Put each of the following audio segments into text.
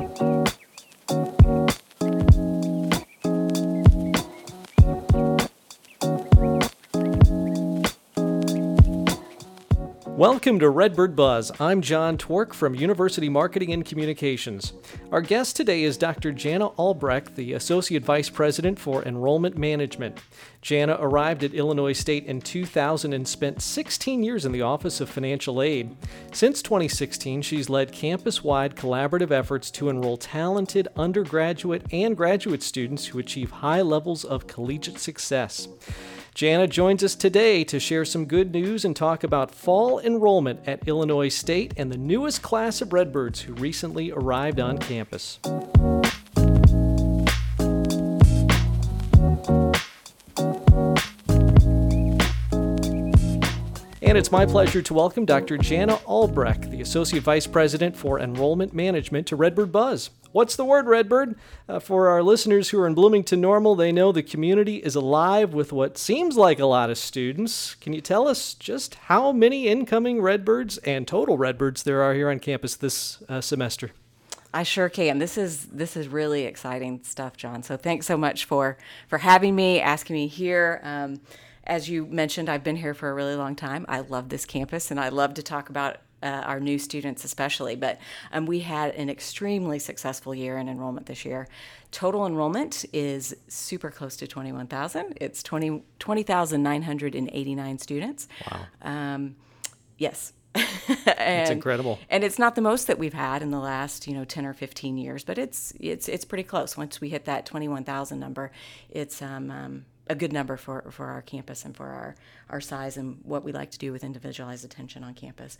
you do. Welcome to Redbird Buzz. I'm John Twork from University Marketing and Communications. Our guest today is Dr. Jana Albrecht, the Associate Vice President for Enrollment Management. Jana arrived at Illinois State in 2000 and spent 16 years in the Office of Financial Aid. Since 2016, she's led campus wide collaborative efforts to enroll talented undergraduate and graduate students who achieve high levels of collegiate success. Jana joins us today to share some good news and talk about fall enrollment at Illinois State and the newest class of Redbirds who recently arrived on campus. And it's my pleasure to welcome Dr. Jana Albrecht, the Associate Vice President for Enrollment Management, to Redbird Buzz. What's the word, Redbird? Uh, for our listeners who are in Bloomington Normal, they know the community is alive with what seems like a lot of students. Can you tell us just how many incoming Redbirds and total Redbirds there are here on campus this uh, semester? I sure can. This is this is really exciting stuff, John. So thanks so much for for having me, asking me here. Um, as you mentioned, I've been here for a really long time. I love this campus and I love to talk about uh, our new students, especially. But um, we had an extremely successful year in enrollment this year. Total enrollment is super close to 21,000. It's 20, 20,989 students. Wow. Um, yes. It's incredible. And it's not the most that we've had in the last, you know, 10 or 15 years, but it's it's it's pretty close. Once we hit that 21,000 number, it's um, um a good number for, for our campus and for our, our size and what we like to do with individualized attention on campus.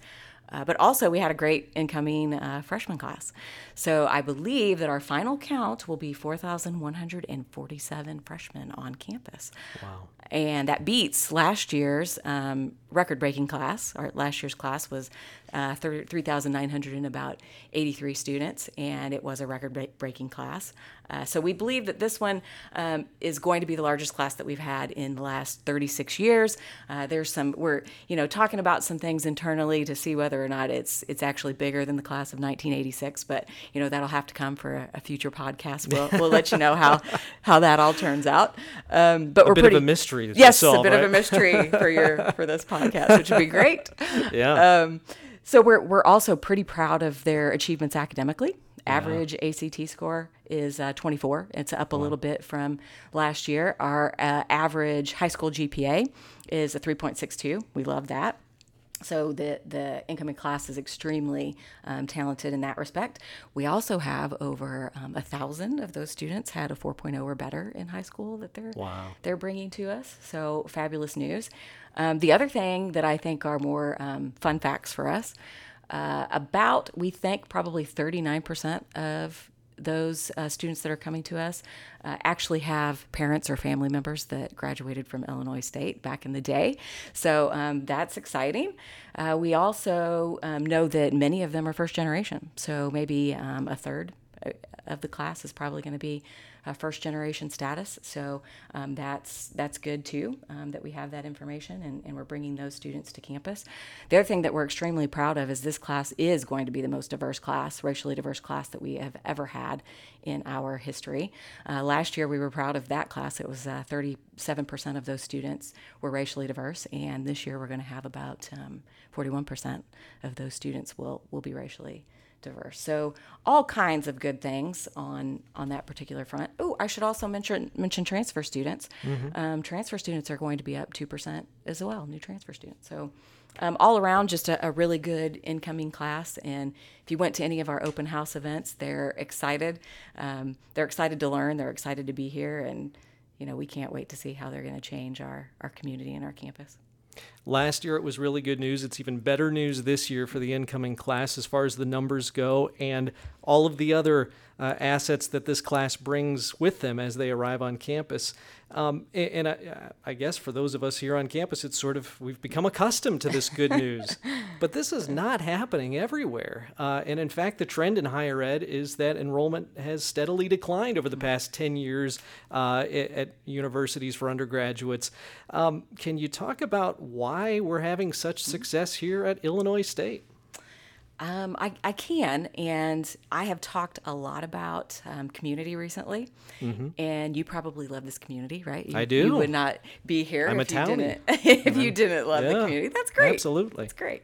Uh, but also, we had a great incoming uh, freshman class. So I believe that our final count will be 4,147 freshmen on campus. Wow. And that beats last year's um, record breaking class. Our last year's class was uh, 3,900 and about 83 students, and it was a record breaking class. Uh, so we believe that this one um, is going to be the largest class that we've had in the last 36 years. Uh, there's some we're you know talking about some things internally to see whether or not it's it's actually bigger than the class of 1986, but you know that'll have to come for a, a future podcast. We'll, we'll let you know how how that all turns out. Um, but a we're bit pretty, of a mystery. Yes, solve, a bit right? of a mystery for your for this podcast, which would be great. Yeah. Um, so we're we're also pretty proud of their achievements academically. Average ACT score is uh, 24. It's up a little bit from last year. Our uh, average high school GPA is a 3.62. We love that. So the the incoming class is extremely um, talented in that respect. We also have over um, a thousand of those students had a 4.0 or better in high school that they're Wow. they're bringing to us. So fabulous news. Um, the other thing that I think are more um, fun facts for us, uh, about we think probably 39% of those uh, students that are coming to us uh, actually have parents or family members that graduated from Illinois State back in the day. So um, that's exciting. Uh, we also um, know that many of them are first generation. So maybe um, a third uh, of the class is probably going to be uh, first generation status. So um, that's that's good too um, that we have that information and, and we're bringing those students to campus. The other thing that we're extremely proud of is this class is going to be the most diverse class, racially diverse class that we have ever had in our history. Uh, last year we were proud of that class. It was uh, 37% of those students were racially diverse, and this year we're going to have about um, 41% of those students will will be racially diverse. So all kinds of good things on on that particular front. Oh, I should also mention mention transfer students. Um, transfer students are going to be up two percent as well. New transfer students. So. Um, all around, just a, a really good incoming class. And if you went to any of our open house events, they're excited. Um, they're excited to learn. They're excited to be here, and you know we can't wait to see how they're going to change our our community and our campus. Last year it was really good news. It's even better news this year for the incoming class as far as the numbers go and all of the other uh, assets that this class brings with them as they arrive on campus. Um, a- and, I, I guess for those of us here on campus, it's sort of we've become accustomed to this good news. but this is not happening everywhere. Uh, and in fact, the trend in higher ed is that enrollment has steadily declined over the past 10 years uh, at, at universities for undergraduates. Um, can you talk about why we're having such success here at Illinois State? Um, I, I can, and I have talked a lot about um, community recently, and you probably love this community, right? You, Mm-hmm. I do. You would not be here I'm if a you didn't if you didn't love the community. That's great. absolutely. that's great.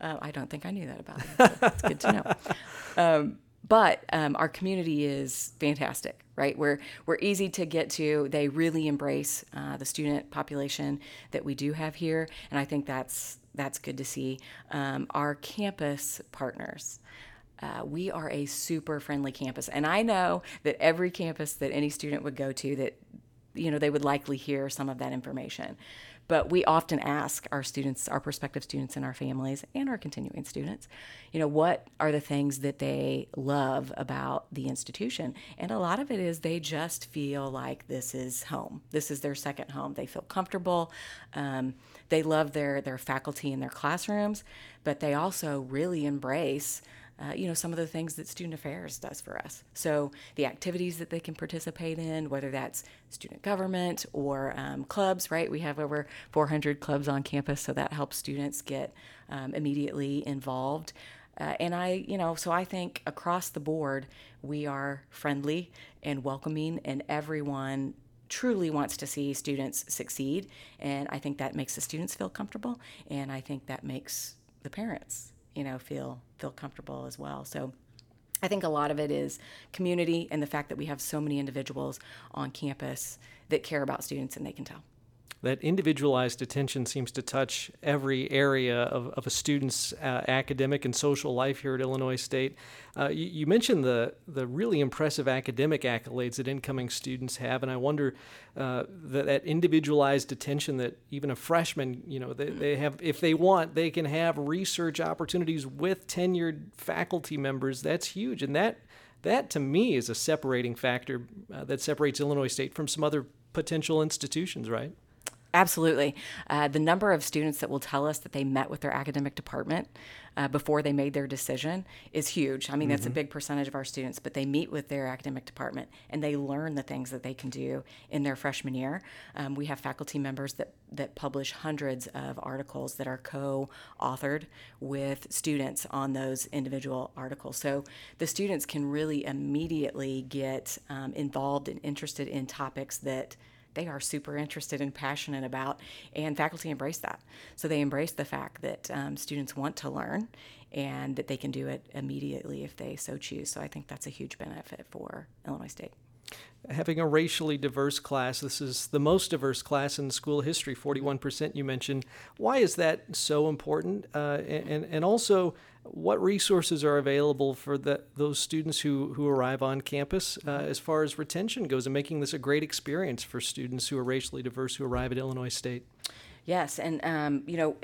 Uh, I don't think I knew that about you. So that's good to know. Um, but um, our community is fantastic, right? We're we're easy to get to. They really embrace uh, the student population that we do have here, and I think that's that's good to see. Um, our campus partners. Uh, we are a super friendly campus, and I know that every campus that any student would go to, that you know they would likely hear some of that information. But we often ask our students, our prospective students, and our families, and our continuing students, you know, what are the things that they love about the institution? And a lot of it is they just feel like this is home. This is their second home. They feel comfortable. Um, they love their their faculty in their classrooms, but they also really embrace uh, you know, some of the things that Student Affairs does for us. So the activities that they can participate in, whether that's student government or um, clubs, right? We have over 400 clubs on campus, so that helps students get um, immediately involved. Uh, and I, you know, so I think across the board, we are friendly and welcoming, and everyone truly wants to see students succeed. And I think that makes the students feel comfortable, and I think that makes the parents you know feel feel comfortable as well. So i think a lot of it is community and the fact that we have so many individuals on campus that care about students and they can tell that individualized attention seems to touch every area of, of a student's uh, academic and social life here at Illinois State. Uh, you, you, mentioned the, the really impressive academic accolades that incoming students have, and I wonder uh, that, that individualized attention that even a freshman, you know, they, they have, if they want, they can have research opportunities with tenured faculty members. That's huge, and that that to me is a separating factor uh, that separates Illinois State from some other potential institutions, right? Absolutely. Uh, the number of students that will tell us that they met with their academic department uh, before they made their decision is huge. I mean, mm-hmm. that's a big percentage of our students, but they meet with their academic department and they learn the things that they can do in their freshman year. Um, we have faculty members that, that publish hundreds of articles that are co authored with students on those individual articles. So the students can really immediately get um, involved and interested in topics that they are super interested and passionate about, and faculty embrace that. So they embrace the fact that um, students want to learn and that they can do it immediately if they so choose. So I think that's a huge benefit for Illinois State. Having a racially diverse class, this is the most diverse class in school history, 41% you mentioned. Why is that so important? Uh, and, and also, what resources are available for the, those students who, who arrive on campus uh, as far as retention goes and making this a great experience for students who are racially diverse who arrive at Illinois State? Yes, and um, you know,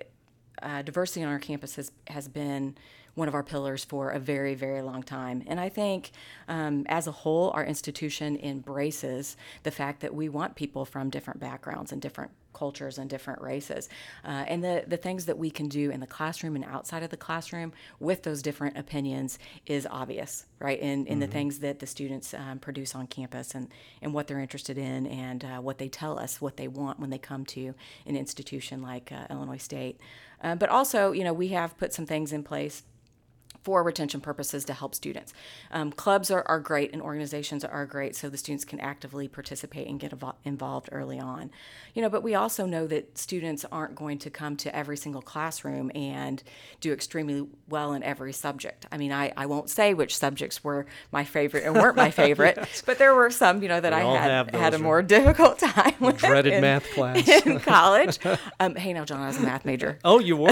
uh, diversity on our campus has has been one of our pillars for a very, very long time. And I think um, as a whole, our institution embraces the fact that we want people from different backgrounds and different cultures and different races. Uh, and the, the things that we can do in the classroom and outside of the classroom with those different opinions is obvious, right? In, in mm-hmm. the things that the students um, produce on campus and, and what they're interested in and uh, what they tell us what they want when they come to an institution like uh, Illinois State. Uh, but also, you know, we have put some things in place for retention purposes to help students. Um, clubs are, are great and organizations are great so the students can actively participate and get involved early on. You know, but we also know that students aren't going to come to every single classroom and do extremely well in every subject. I mean, I, I won't say which subjects were my favorite and weren't my favorite, yes. but there were some, you know, that we I had had a more difficult time with. Dreaded in, math class. in college. Um, hey, now, John, I was a math major. Oh, you were?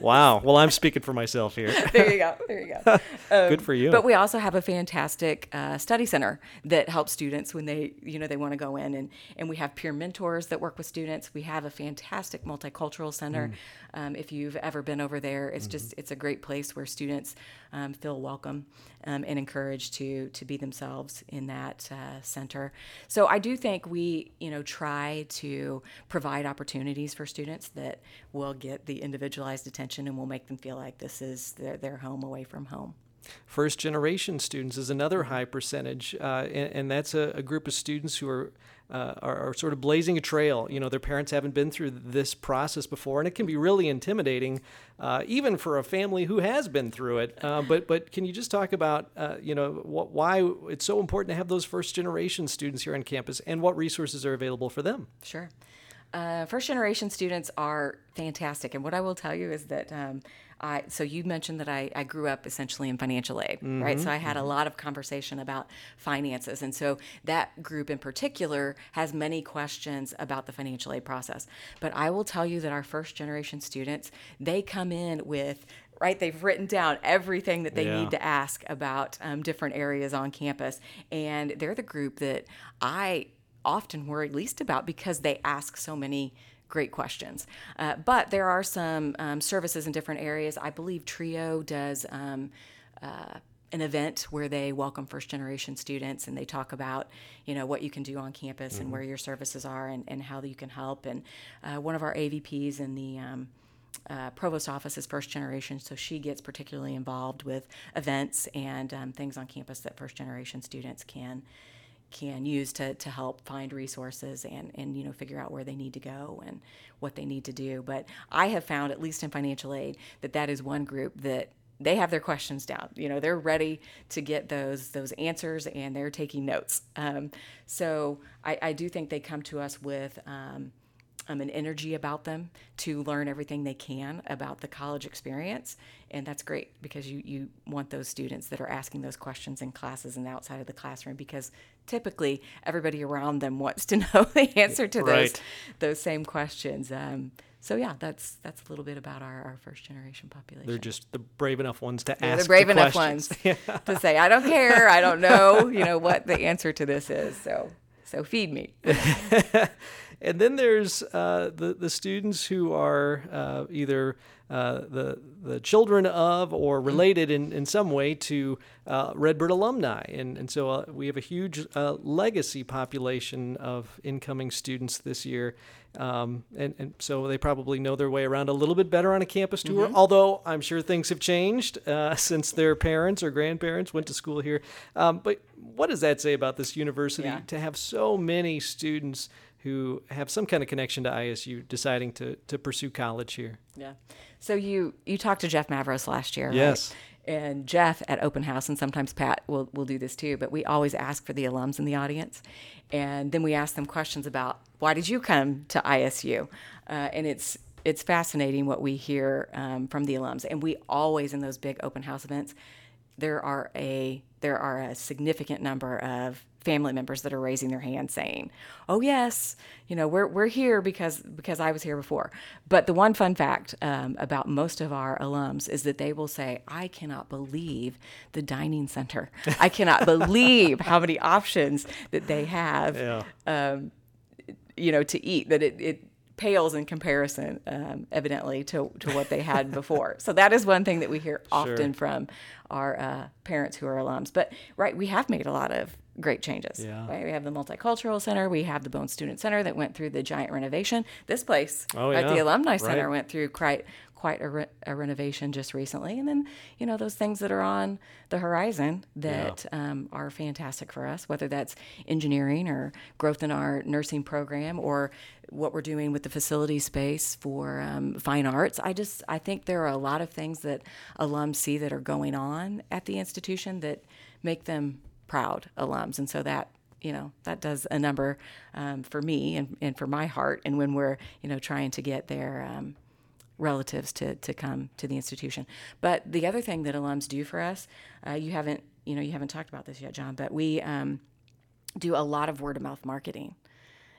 Wow. Well, I'm speaking for myself here. there you go. There you go. Um, Good for you. But we also have a fantastic uh, study center that helps students when they, you know, they want to go in, and and we have peer mentors that work with students. We have a fantastic multicultural center. Mm. Um, if you've ever been over there, it's mm-hmm. just it's a great place where students um, feel welcome um, and encouraged to to be themselves in that uh, center. So I do think we, you know, try to provide opportunities for students that will get the individualized attention and will make them feel like this is their their home away from home. First generation students is another high percentage, uh, and, and, that's a, a, group of students who are, uh, are, are sort of blazing a trail. You know, their parents haven't been through this process before, and it can be really intimidating, uh, even for a family who has been through it. Uh, but but can you just talk about uh, you know wh- why it's so important to have those first generation students here on campus, and what resources are available for them? Sure. Uh, first generation students are fantastic. And what I will tell you is that um, I, so you mentioned that I, I grew up essentially in financial aid, mm-hmm, right? So I had mm-hmm. a lot of conversation about finances. And so that group in particular has many questions about the financial aid process. But I will tell you that our first generation students, they come in with right? They've written down everything that they yeah. need to ask about um, different areas on campus. And they're the group that I often worry least about because they ask so many great questions. Uh, but there are some um, services in different areas. I believe TRIO does. Um, uh, an event where they welcome first generation students and they talk about you know what you can do on campus mm-hmm. and where your services are and, and how you can help and uh, one of our avps in the um, uh, provost office is first generation, so she gets particularly involved with events and um, things on campus that first generation students can can use to, to help find resources and, and you know figure out where they need to go and what they need to do. But i have found at least in financial aid that that is one group that they have their questions down. You know they're ready to get those those answers and they're taking notes. Um, so I, I do think they come to us with um, um, an energy about them to learn everything they can about the college experience. And that's great because you, you want those students that are asking those questions in classes and outside of the classroom because typically everybody around them wants to know the answer to right. those those same questions. Um, so yeah, that's that's a little bit about our, our first generation population. They're just the brave enough ones to yeah, ask. The brave the enough questions. ones to say, I don't care, I don't know, you know what the answer to this is. So so feed me. and then there's uh, the the students who are uh, either uh, the the children of or mm-hmm. related in, in some way to uh, Redbird alumni, and and so uh, we have a huge uh, legacy population of incoming students this year, um, and and so they probably know their way around a little bit better on a campus tour. Mm-hmm. Although I'm sure things have changed since their parents or grandparents went to school here. Um, but what does that say about this university yeah. to have so many students? Who have some kind of connection to ISU deciding to, to pursue college here. Yeah. So you you talked to Jeff Mavros last year, yes. Right? And Jeff at Open House, and sometimes Pat will, will do this too, but we always ask for the alums in the audience. And then we ask them questions about why did you come to ISU? Uh, and it's it's fascinating what we hear um, from the alums. And we always, in those big open house events, there are a there are a significant number of family members that are raising their hand saying, "Oh yes, you know we're we're here because because I was here before." But the one fun fact um, about most of our alums is that they will say, "I cannot believe the dining center. I cannot believe how many options that they have." Yeah. Um, you know, to eat that it, it pales in comparison, um, evidently, to, to what they had before. so that is one thing that we hear often sure. from our uh, parents who are alums. But right, we have made a lot of great changes. Yeah. Right? We have the Multicultural Center, we have the Bone Student Center that went through the giant renovation. This place oh, yeah. at the Alumni Center right. went through quite quite a, re- a, renovation just recently. And then, you know, those things that are on the horizon that yeah. um, are fantastic for us, whether that's engineering or growth in our nursing program or what we're doing with the facility space for um, fine arts. I just, I think there are a lot of things that alums see that are going on at the institution that make them proud alums. And so that you know that does a number um, for me and, and for my heart and when we're you know trying to get their um, relatives to, to come to the institution but the other thing that alums do for us uh, you haven't you know you haven't talked about this yet john but we um, do a lot of word of mouth marketing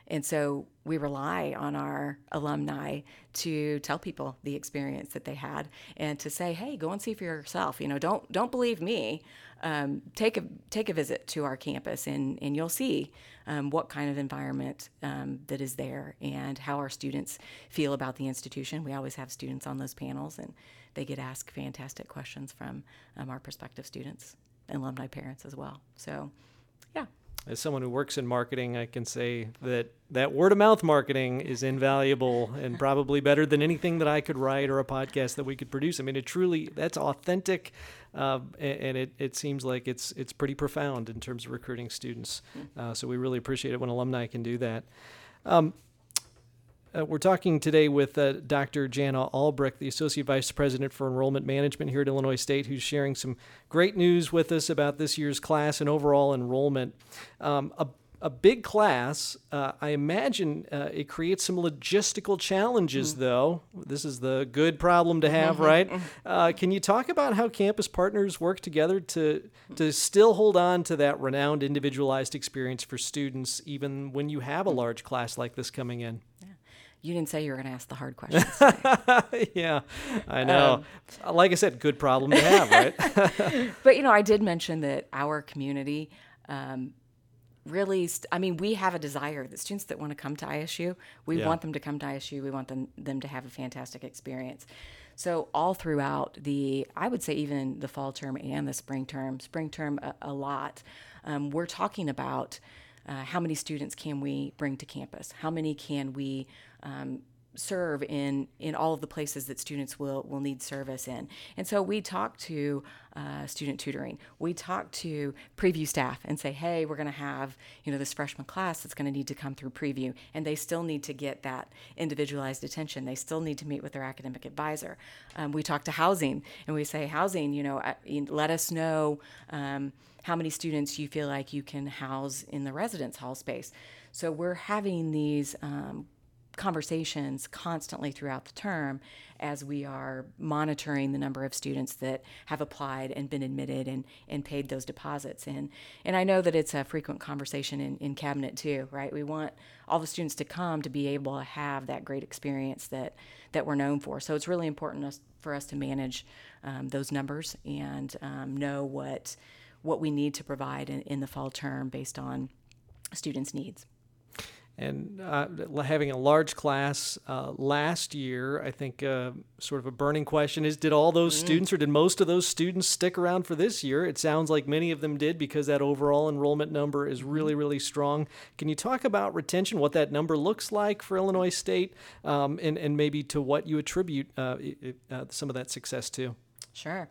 and so we rely on our alumni to tell people the experience that they had and to say, "Hey, go and see for yourself." You know, don't don't believe me. Um, take a take a visit to our campus, and and you'll see um, what kind of environment um, that is there and how our students feel about the institution. We always have students on those panels, and they get asked fantastic questions from um, our prospective students and alumni parents as well. So. As someone who works in marketing, I can say that that word of mouth marketing is invaluable and probably better than anything that I could write or a podcast that we could produce. I mean, it truly that's authentic, uh, and it, it seems like it's it's pretty profound in terms of recruiting students. Hmm. Uh, so we really appreciate it when alumni can do that. Um, uh, we're talking today with uh, Dr. Jana Albrecht, the Associate Vice President for Enrollment Management here at Illinois State, who's sharing some great news with us about this year's class and overall enrollment. Um, a, a big class, uh, I imagine uh, it creates some logistical challenges, mm though. This is the good problem to have, mm-hmm. right? Mm-hmm. Uh, can you talk about how campus partners work together to, to still hold on to that renowned individualized experience for students, even when you have a mm. large class like this coming in? You didn't say you were going to ask the hard questions. yeah, I know. Um, like I said, good problem to have, right? but you know, I did mention that our community. Um, really st- i mean we have a desire that students that want to come to isu we yeah. want them to come to isu we want them, them to have a fantastic experience so all throughout the i would say even the fall term and the spring term spring term a, a lot um, we're talking about uh, how many students can we bring to campus how many can we um, serve in in all of the places that students will will need service in. And so we talk to uh, student tutoring. We talk to preview staff and say, hey, we're going to have you know this freshman class that's going to need to come through preview, and they still need to get that individualized attention. They still need to meet with their academic advisor. Um, we talk to housing and we say, housing, you know, let us know. Um, how many students you feel like you can house in the residence hall space. So we're having these um, conversations constantly throughout the term as we are monitoring the number of students that have applied and been admitted and, and paid those deposits. And, and I know that it's a frequent conversation in, in cabinet too, right? We want all the students to come to be able to have that great experience that, that we're known for. So it's really important for us to manage um, those numbers and um, know what, what we need to provide in, in the fall term based on students' needs and uh, having a large class uh, last year, I think uh, sort of a burning question is did all those mm. students or did most of those students stick around for this year? It sounds like many of them did because that overall enrollment number is really, mm-hmm. really strong. Can you talk about retention, what that number looks like for Illinois State, um, and, and maybe to what you attribute uh, uh, some of that success to? Sure.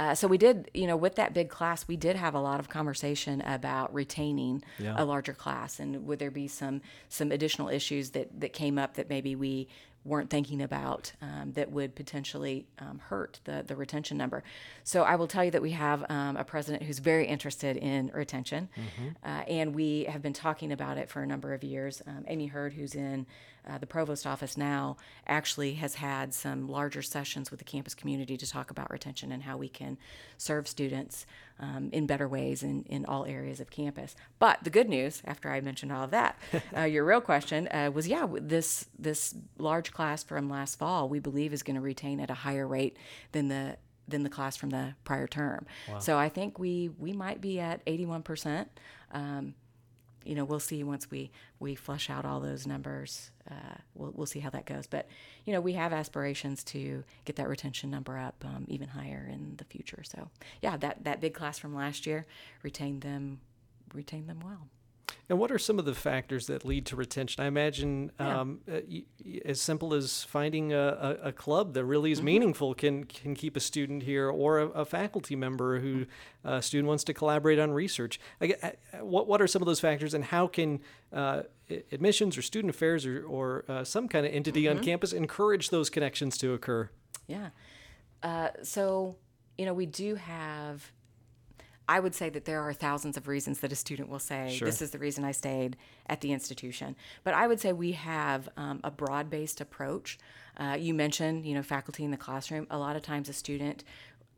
Uh, so we did, you know, with that big class, we did have a lot of conversation about retaining yeah. a larger class, and would there be some some additional issues that that came up that maybe we weren't thinking about um, that would potentially um, hurt the, the retention number. So I will tell you that we have um, a president who's very interested in retention, mm-hmm. uh, and we have been talking about it for a number of years. Um, Amy Hurd, who's in uh, the provost office now actually has had some larger sessions with the campus community to talk about retention and how we can serve students um, in better ways in, in all areas of campus. But the good news, after I mentioned all of that, uh, your real question uh, was yeah, this this large class from last fall we believe is going to retain at a higher rate than the than the class from the prior term. Wow. So I think we we might be at 81 percent. Um, you know, we'll see once we we flush out all those numbers. Uh, we'll we'll see how that goes. But you know, we have aspirations to get that retention number up um, even higher in the future. So yeah, that that big class from last year retained them retained them well. And what are some of the factors that lead to retention? I imagine yeah. um, uh, as simple as finding a, a, club that really is mm-hmm. meaningful can can keep a student here, or a, a faculty member who a uh, student wants to collaborate on research. I, I, what what are some of those factors, and how can uh, admissions or student affairs or, or uh, some kind of entity mm-hmm. on campus encourage those connections to occur? Yeah. Uh, so you know we do have I would say that there are thousands of reasons that a student will say, sure. This is the reason I stayed at the institution. But I would say we have um, a broad based approach. Uh, you mentioned, you know, faculty in the classroom. A lot of times a student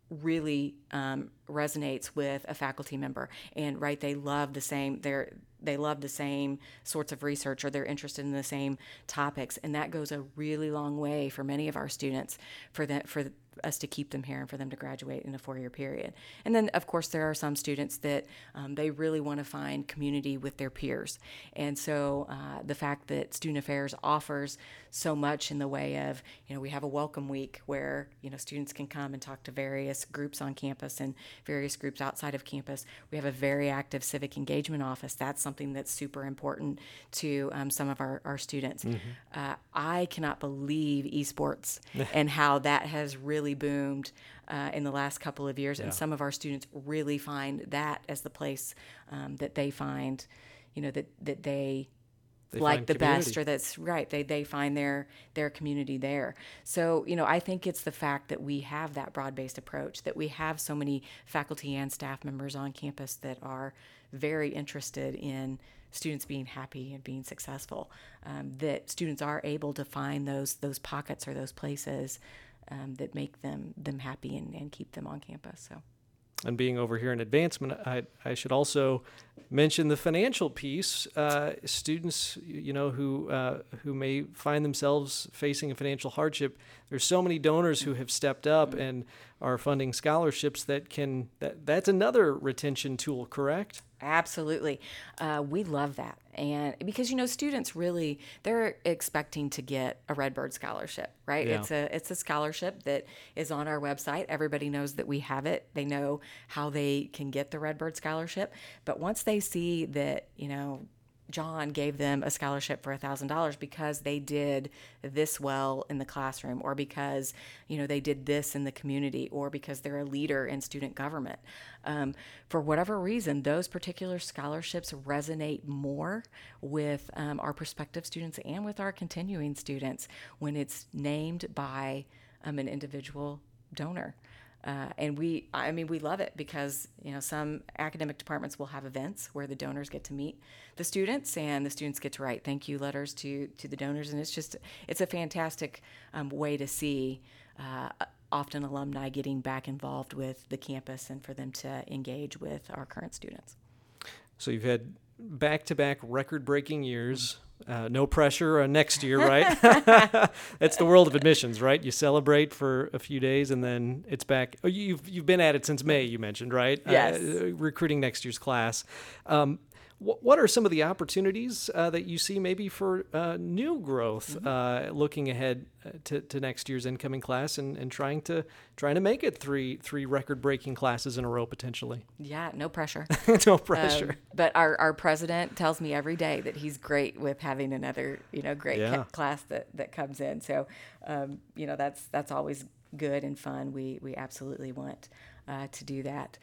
really um, resonates with a faculty member and right they love the same they're they love the same sorts of research or they're interested in the same topics and that goes a really long way for many of our students for that for us to keep them here and for them to graduate in a four year period. And then, of course, there are some students that um, they really want to find community with their peers. And so uh, the fact that Student Affairs offers so much in the way of, you know, we have a welcome week where, you know, students can come and talk to various groups on campus and various groups outside of campus. We have a very active civic engagement office. That's something that's super important to um, some of our, our students. Mm-hmm. Uh, I cannot believe esports and how that has really boomed uh, in the last couple of years. Yeah. And some of our students really find that as the place um, that they find, you know, that, that they they like the community. best or that's right they they find their their community there so you know i think it's the fact that we have that broad-based approach that we have so many faculty and staff members on campus that are very interested in students being happy and being successful um, that students are able to find those those pockets or those places um, that make them them happy and, and keep them on campus so and being over here in advancement, I, I should also mention the financial piece. Uh, students, you know, who uh, who may find themselves facing a financial hardship. There's so many donors who have stepped up and are funding scholarships that can that that's another retention tool. Correct? Absolutely. Uh, we love that. And because, you know, students really, they're expecting to get a Redbird scholarship, right? Yeah. It's a, it's a scholarship that is on our website. Everybody knows that we have it. They know how they can get the Redbird scholarship. But once they see that, you know, John gave them a scholarship for $1,000 because they did this well in the classroom or because, you know, they did this in the community or because they're a leader in student government. Um, for whatever reason, those particular scholarships resonate more with um, our prospective students and with our continuing students when it's named by um, an individual donor. Uh, and we, I mean, we love it because you know some academic departments will have events where the donors get to meet the students, and the students get to write thank you letters to to the donors, and it's just it's a fantastic um, way to see. Uh, often alumni getting back involved with the campus and for them to engage with our current students. So you've had back to back record breaking years. Uh, no pressure uh, next year, right? That's the world of admissions, right? You celebrate for a few days and then it's back. Oh, you've you've been at it since May, you mentioned, right? Yes. Uh, recruiting next year's class. Um, what are some of the opportunities uh, that you see maybe for uh, new growth mm-hmm. uh, looking ahead uh, to, to next year's incoming class and, and trying to trying to make it three three record breaking classes in a row potentially? Yeah no pressure. No pressure. um, but our, our president tells me every day that he's great with having another you know great yeah. class that, that comes in. So um, you know that's that's always good and fun. We we absolutely want uh, to do that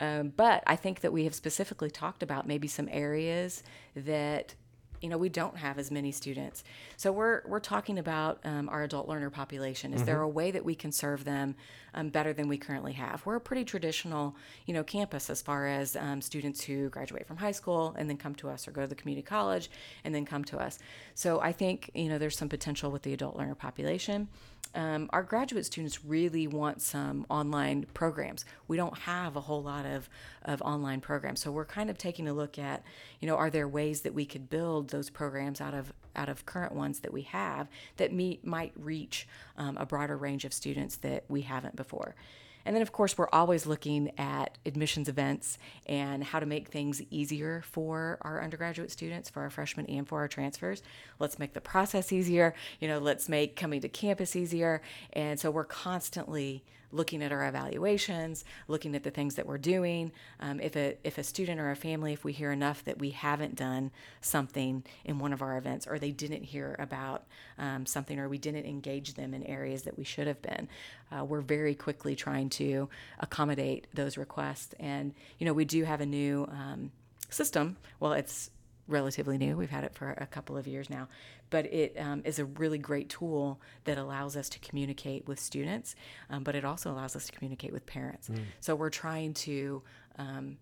um, but I think that we have specifically talked about maybe some areas that you know we don't have as many students. So we're we're talking about um, our adult learner population. Is mm-hmm. there a way that we can serve them um, better than we currently have? We're a pretty traditional you know campus as far as um, students who graduate from high school and then come to us or go to the community college and then come to us. So i think you know there's some potential with the adult learner population um, our graduate students really want some online programs. We don't have a whole lot of, of online programs. So we're kind of taking a look at, you know, are there ways that we could build those programs out of out of current ones that we have that meet, might reach um, a broader range of students that we haven't before. And then, of course, we're always looking at admissions events and how to make things easier for our undergraduate students, for our freshmen, and for our transfers. Let's make the process easier. You know, let's make coming to campus easier. And so we're constantly looking at our evaluations, looking at the things that we're doing. Um, if a if a student or a family, if we hear enough that we haven't done something in one of our events, or they didn't hear about um, something, or we didn't engage them in areas that we should have been, uh, we're very quickly trying to accommodate those requests. And you know, we do have a new um, system. Well, it's relatively new. We've had it for a couple of years now, but it um, is a really great tool that allows us to communicate with students, um, but it also allows us to communicate with parents. Mm. So we're trying to um,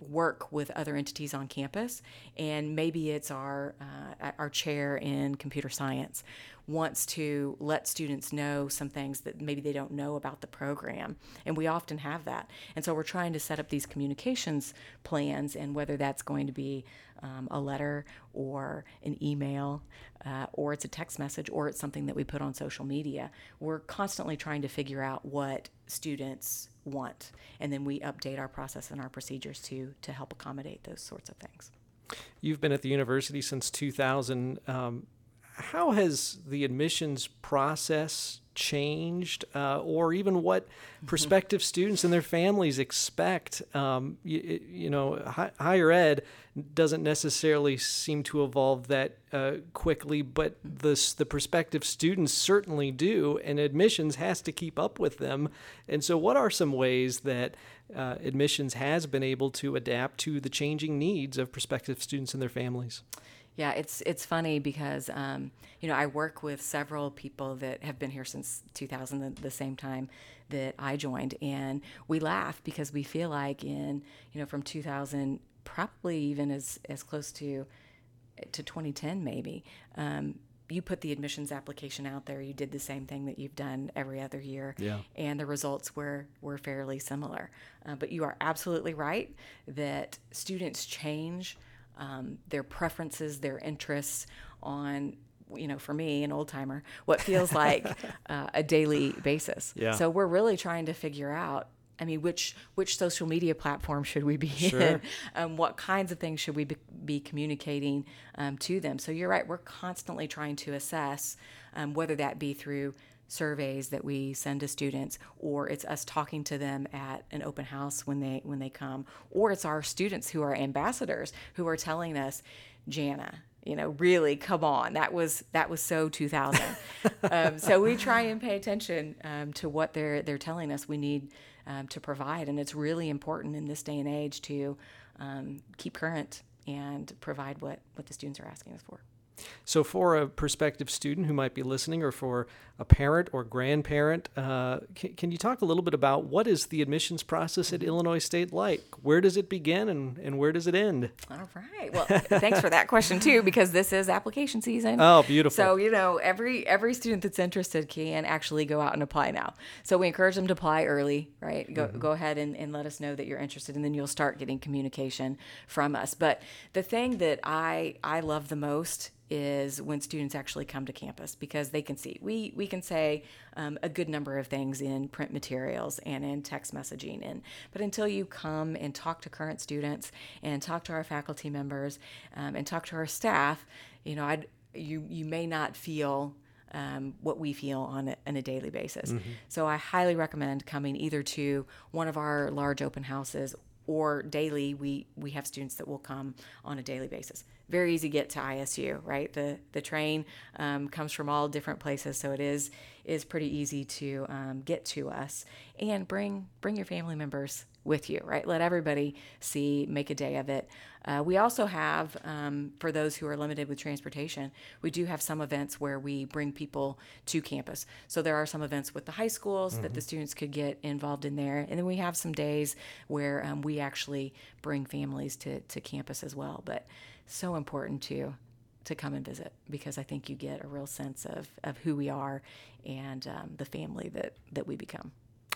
work with other entities on campus, and maybe it's our uh, our chair in computer science wants to let students know some things that maybe they don't know about the program. And we often have that. And so we're trying to set up these communications plans, and whether that's going to be um, a letter or an email uh, or it's a text message or it's something that we put on social media. We're constantly trying to figure out what students want, and then we update our process and our procedures to to help accommodate those sorts of things. You've been at the university since 2000. Um, how has the admissions process changed, uh, or even what mm-hmm. prospective students and their families expect? Um, you, you, know, hi, higher ed doesn't necessarily seem to evolve that uh, quickly, but the the prospective students certainly do, and admissions has to keep up with them. And so, what are some ways that uh, admissions has been able to adapt to the changing needs of prospective students and their families? Yeah, it's it's funny because um, you know I work with several people that have been here since 2000, the, the, same time that I joined, and we laugh because we feel like in you know from 2000, probably even as as close to to 2010 maybe. Um, you put the admissions application out there. You did the same thing that you've done every other year, yeah. and the results were were fairly similar. Uh, but you are absolutely right that students change um, their preferences, their interests on you know, for me, an old timer, what feels like uh, a daily basis. Yeah. So we're really trying to figure out. I mean, which which social media platform should we be sure. in? Um, what kinds of things should we be, be communicating um, to them? So you're right. We're constantly trying to assess um, whether that be through surveys that we send to students or it's us talking to them at an open house when they when they come or it's our students who are ambassadors who are telling us jana you know really come on that was that was so 2000 um, so we try and pay attention um, to what they're they're telling us we need um, to provide and it's really important in this day and age to um, keep current and provide what what the students are asking us for so, for a prospective student who might be listening, or for a parent or grandparent, uh, can, can, you talk a little bit about what is the admissions process at Illinois State like? Where does it begin and, and where does it end? All right. Well, thanks for that question too, because this is application season. Oh, beautiful. So you know, every every student that's interested can actually go out and apply now. So we encourage them to apply early, right? Go mm-hmm. go ahead and, and let us know that you're interested, and then you'll start getting communication from us. But the thing that I I love the most is when students actually come to campus because they can see. We we can say um, a good number of things in print materials and in text messaging, and but until you come and talk to current students and talk to our faculty members um, and talk to our staff, you know, I'd, you you may not feel. Um, what we feel on a, on a daily basis. Mm-hmm. So I highly recommend coming either to one of our large open houses or daily. We we have students that will come on a daily basis very easy to get to ISU, right? The the train um, comes from all different places, so it is is pretty easy to um, get to us. And bring bring your family members with you, right? Let everybody see, make a day of it. Uh, we also have, um, for those who are limited with transportation, we do have some events where we bring people to campus. So there are some events with the high schools mm-hmm. that the mm-hmm. students could get involved in there. And then we have some days where um, we actually bring families to, to campus as well. But so important to to come and visit because I think you get a real sense of, of who we are and um, the family that, that we become.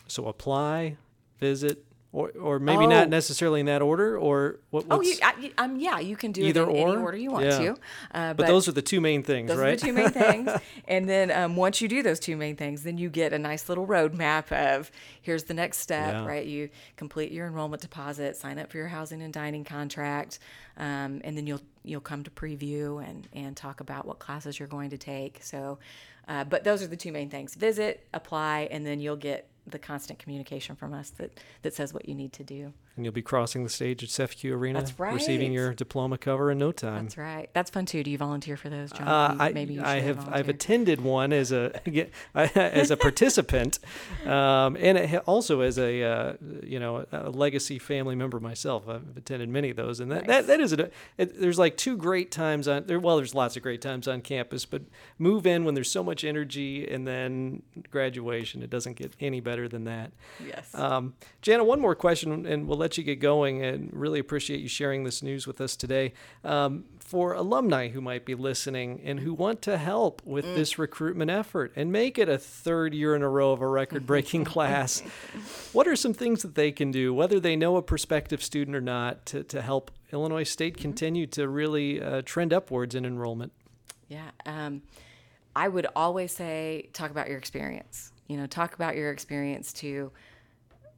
So apply, visit, or or maybe oh. not necessarily in that order or what oh you, I, um, yeah you can do either it in or? any order you want yeah. to uh, but, but, those are the two main things right? those right are the two main things and then um, once you do those two main things then you get a nice little roadmap of here's the next step yeah. right you complete your enrollment deposit sign up for your housing and dining contract um, and then you'll you'll come to preview and and talk about what classes you're going to take so uh, but those are the two main things visit apply and then you'll get the constant communication from us that that says what you need to do. And you'll be crossing the stage at CEFCU Arena, That's right. receiving your diploma cover in no time. That's right. That's fun too. Do you volunteer for those, John? Uh, I, Maybe you I have. Volunteer. I've attended one as a as a participant, um, and also as a uh, you know a legacy family member myself. I've attended many of those, and that nice. that, that is a. It, there's like two great times on there. Well, there's lots of great times on campus, but move in when there's so much energy, and then graduation. It doesn't get any better than that. Yes. Um, Jana, one more question, and we'll let let you get going and really appreciate you sharing this news with us today. Um, for alumni who might be listening and who want to help with mm. this recruitment effort and make it a third year in a row of a record breaking class, what are some things that they can do, whether they know a prospective student or not, to, to help Illinois State mm-hmm. continue to really uh, trend upwards in enrollment? Yeah. Um, I would always say talk about your experience. You know, talk about your experience to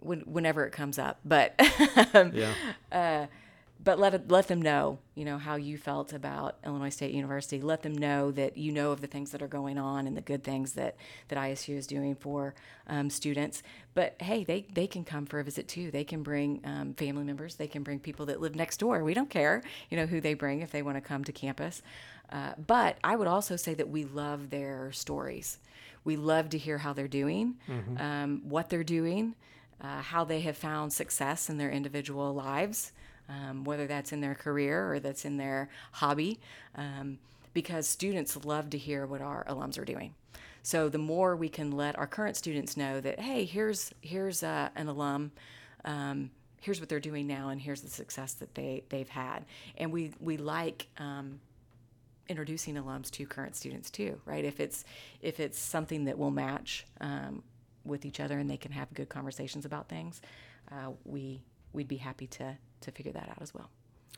when, whenever it comes up. But um, yeah. Uh, but let let them know, you know, how you felt about Illinois State University. Let them know that you know of the things that are going on and the good things that that ISU is doing for um, students. But hey, they they can come for a visit too. They can bring um, family members. They can bring people that live next door. We don't care, you know, who they bring if they want to come to campus. Uh, but I would also say that we love their stories. We love to hear how they're doing, mm-hmm. um, what they're doing, uh, how they have found success in their individual lives um, whether that's in their career or that's in their hobby, um, because students love to hear what our alums are doing. So the more we can let our current students know that, hey, here's here's uh, an alum. Um, here's what they're doing now, and here's the success that they they've had. And we we like um, introducing alums to current students too, right? If it's if it's something that will match um, with each other and they can have good conversations about things, uh, we we'd be happy to to figure that out as well.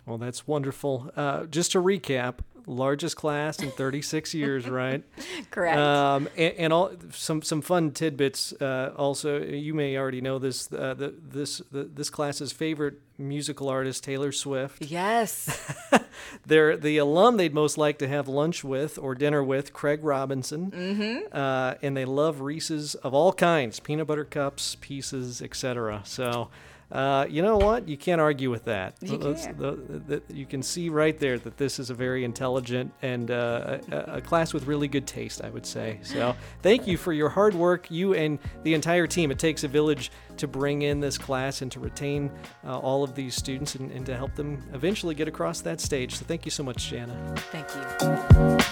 Well, that's wonderful. Uh, just to recap, largest class in 36 years, right? Correct. Um, and, and, all some some fun tidbits. Uh, also, you may already know this. Uh, the, this the, this class's favorite musical artist, Taylor Swift. Yes. They're the alum they'd most like to have lunch with or dinner with, Craig Robinson. Mm-hmm. Uh, and they love Reese's of all kinds, peanut butter cups, pieces, etc. So. Uh, you know what? You can't argue with that. You, can. The, the, you can see right there that this is a very intelligent and uh, a, a, class with really good taste, I would say. So thank you for your hard work, you and the entire team. It takes a village to bring in this class and to retain uh, all of these students and, and to help them eventually get across that stage. So thank you so much, Jana. Thank you.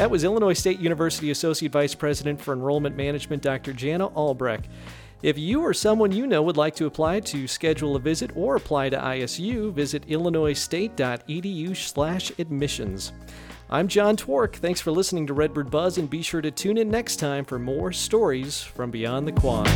That was Illinois State University Associate Vice President for Enrollment Management, Dr. Jana Albrecht. If you or someone you know would like to apply to schedule a visit or apply to ISU, visit illinoisstate.edu/admissions. I'm John Twork. Thanks for listening to Redbird Buzz and be sure to tune in next time for more stories from beyond the quad.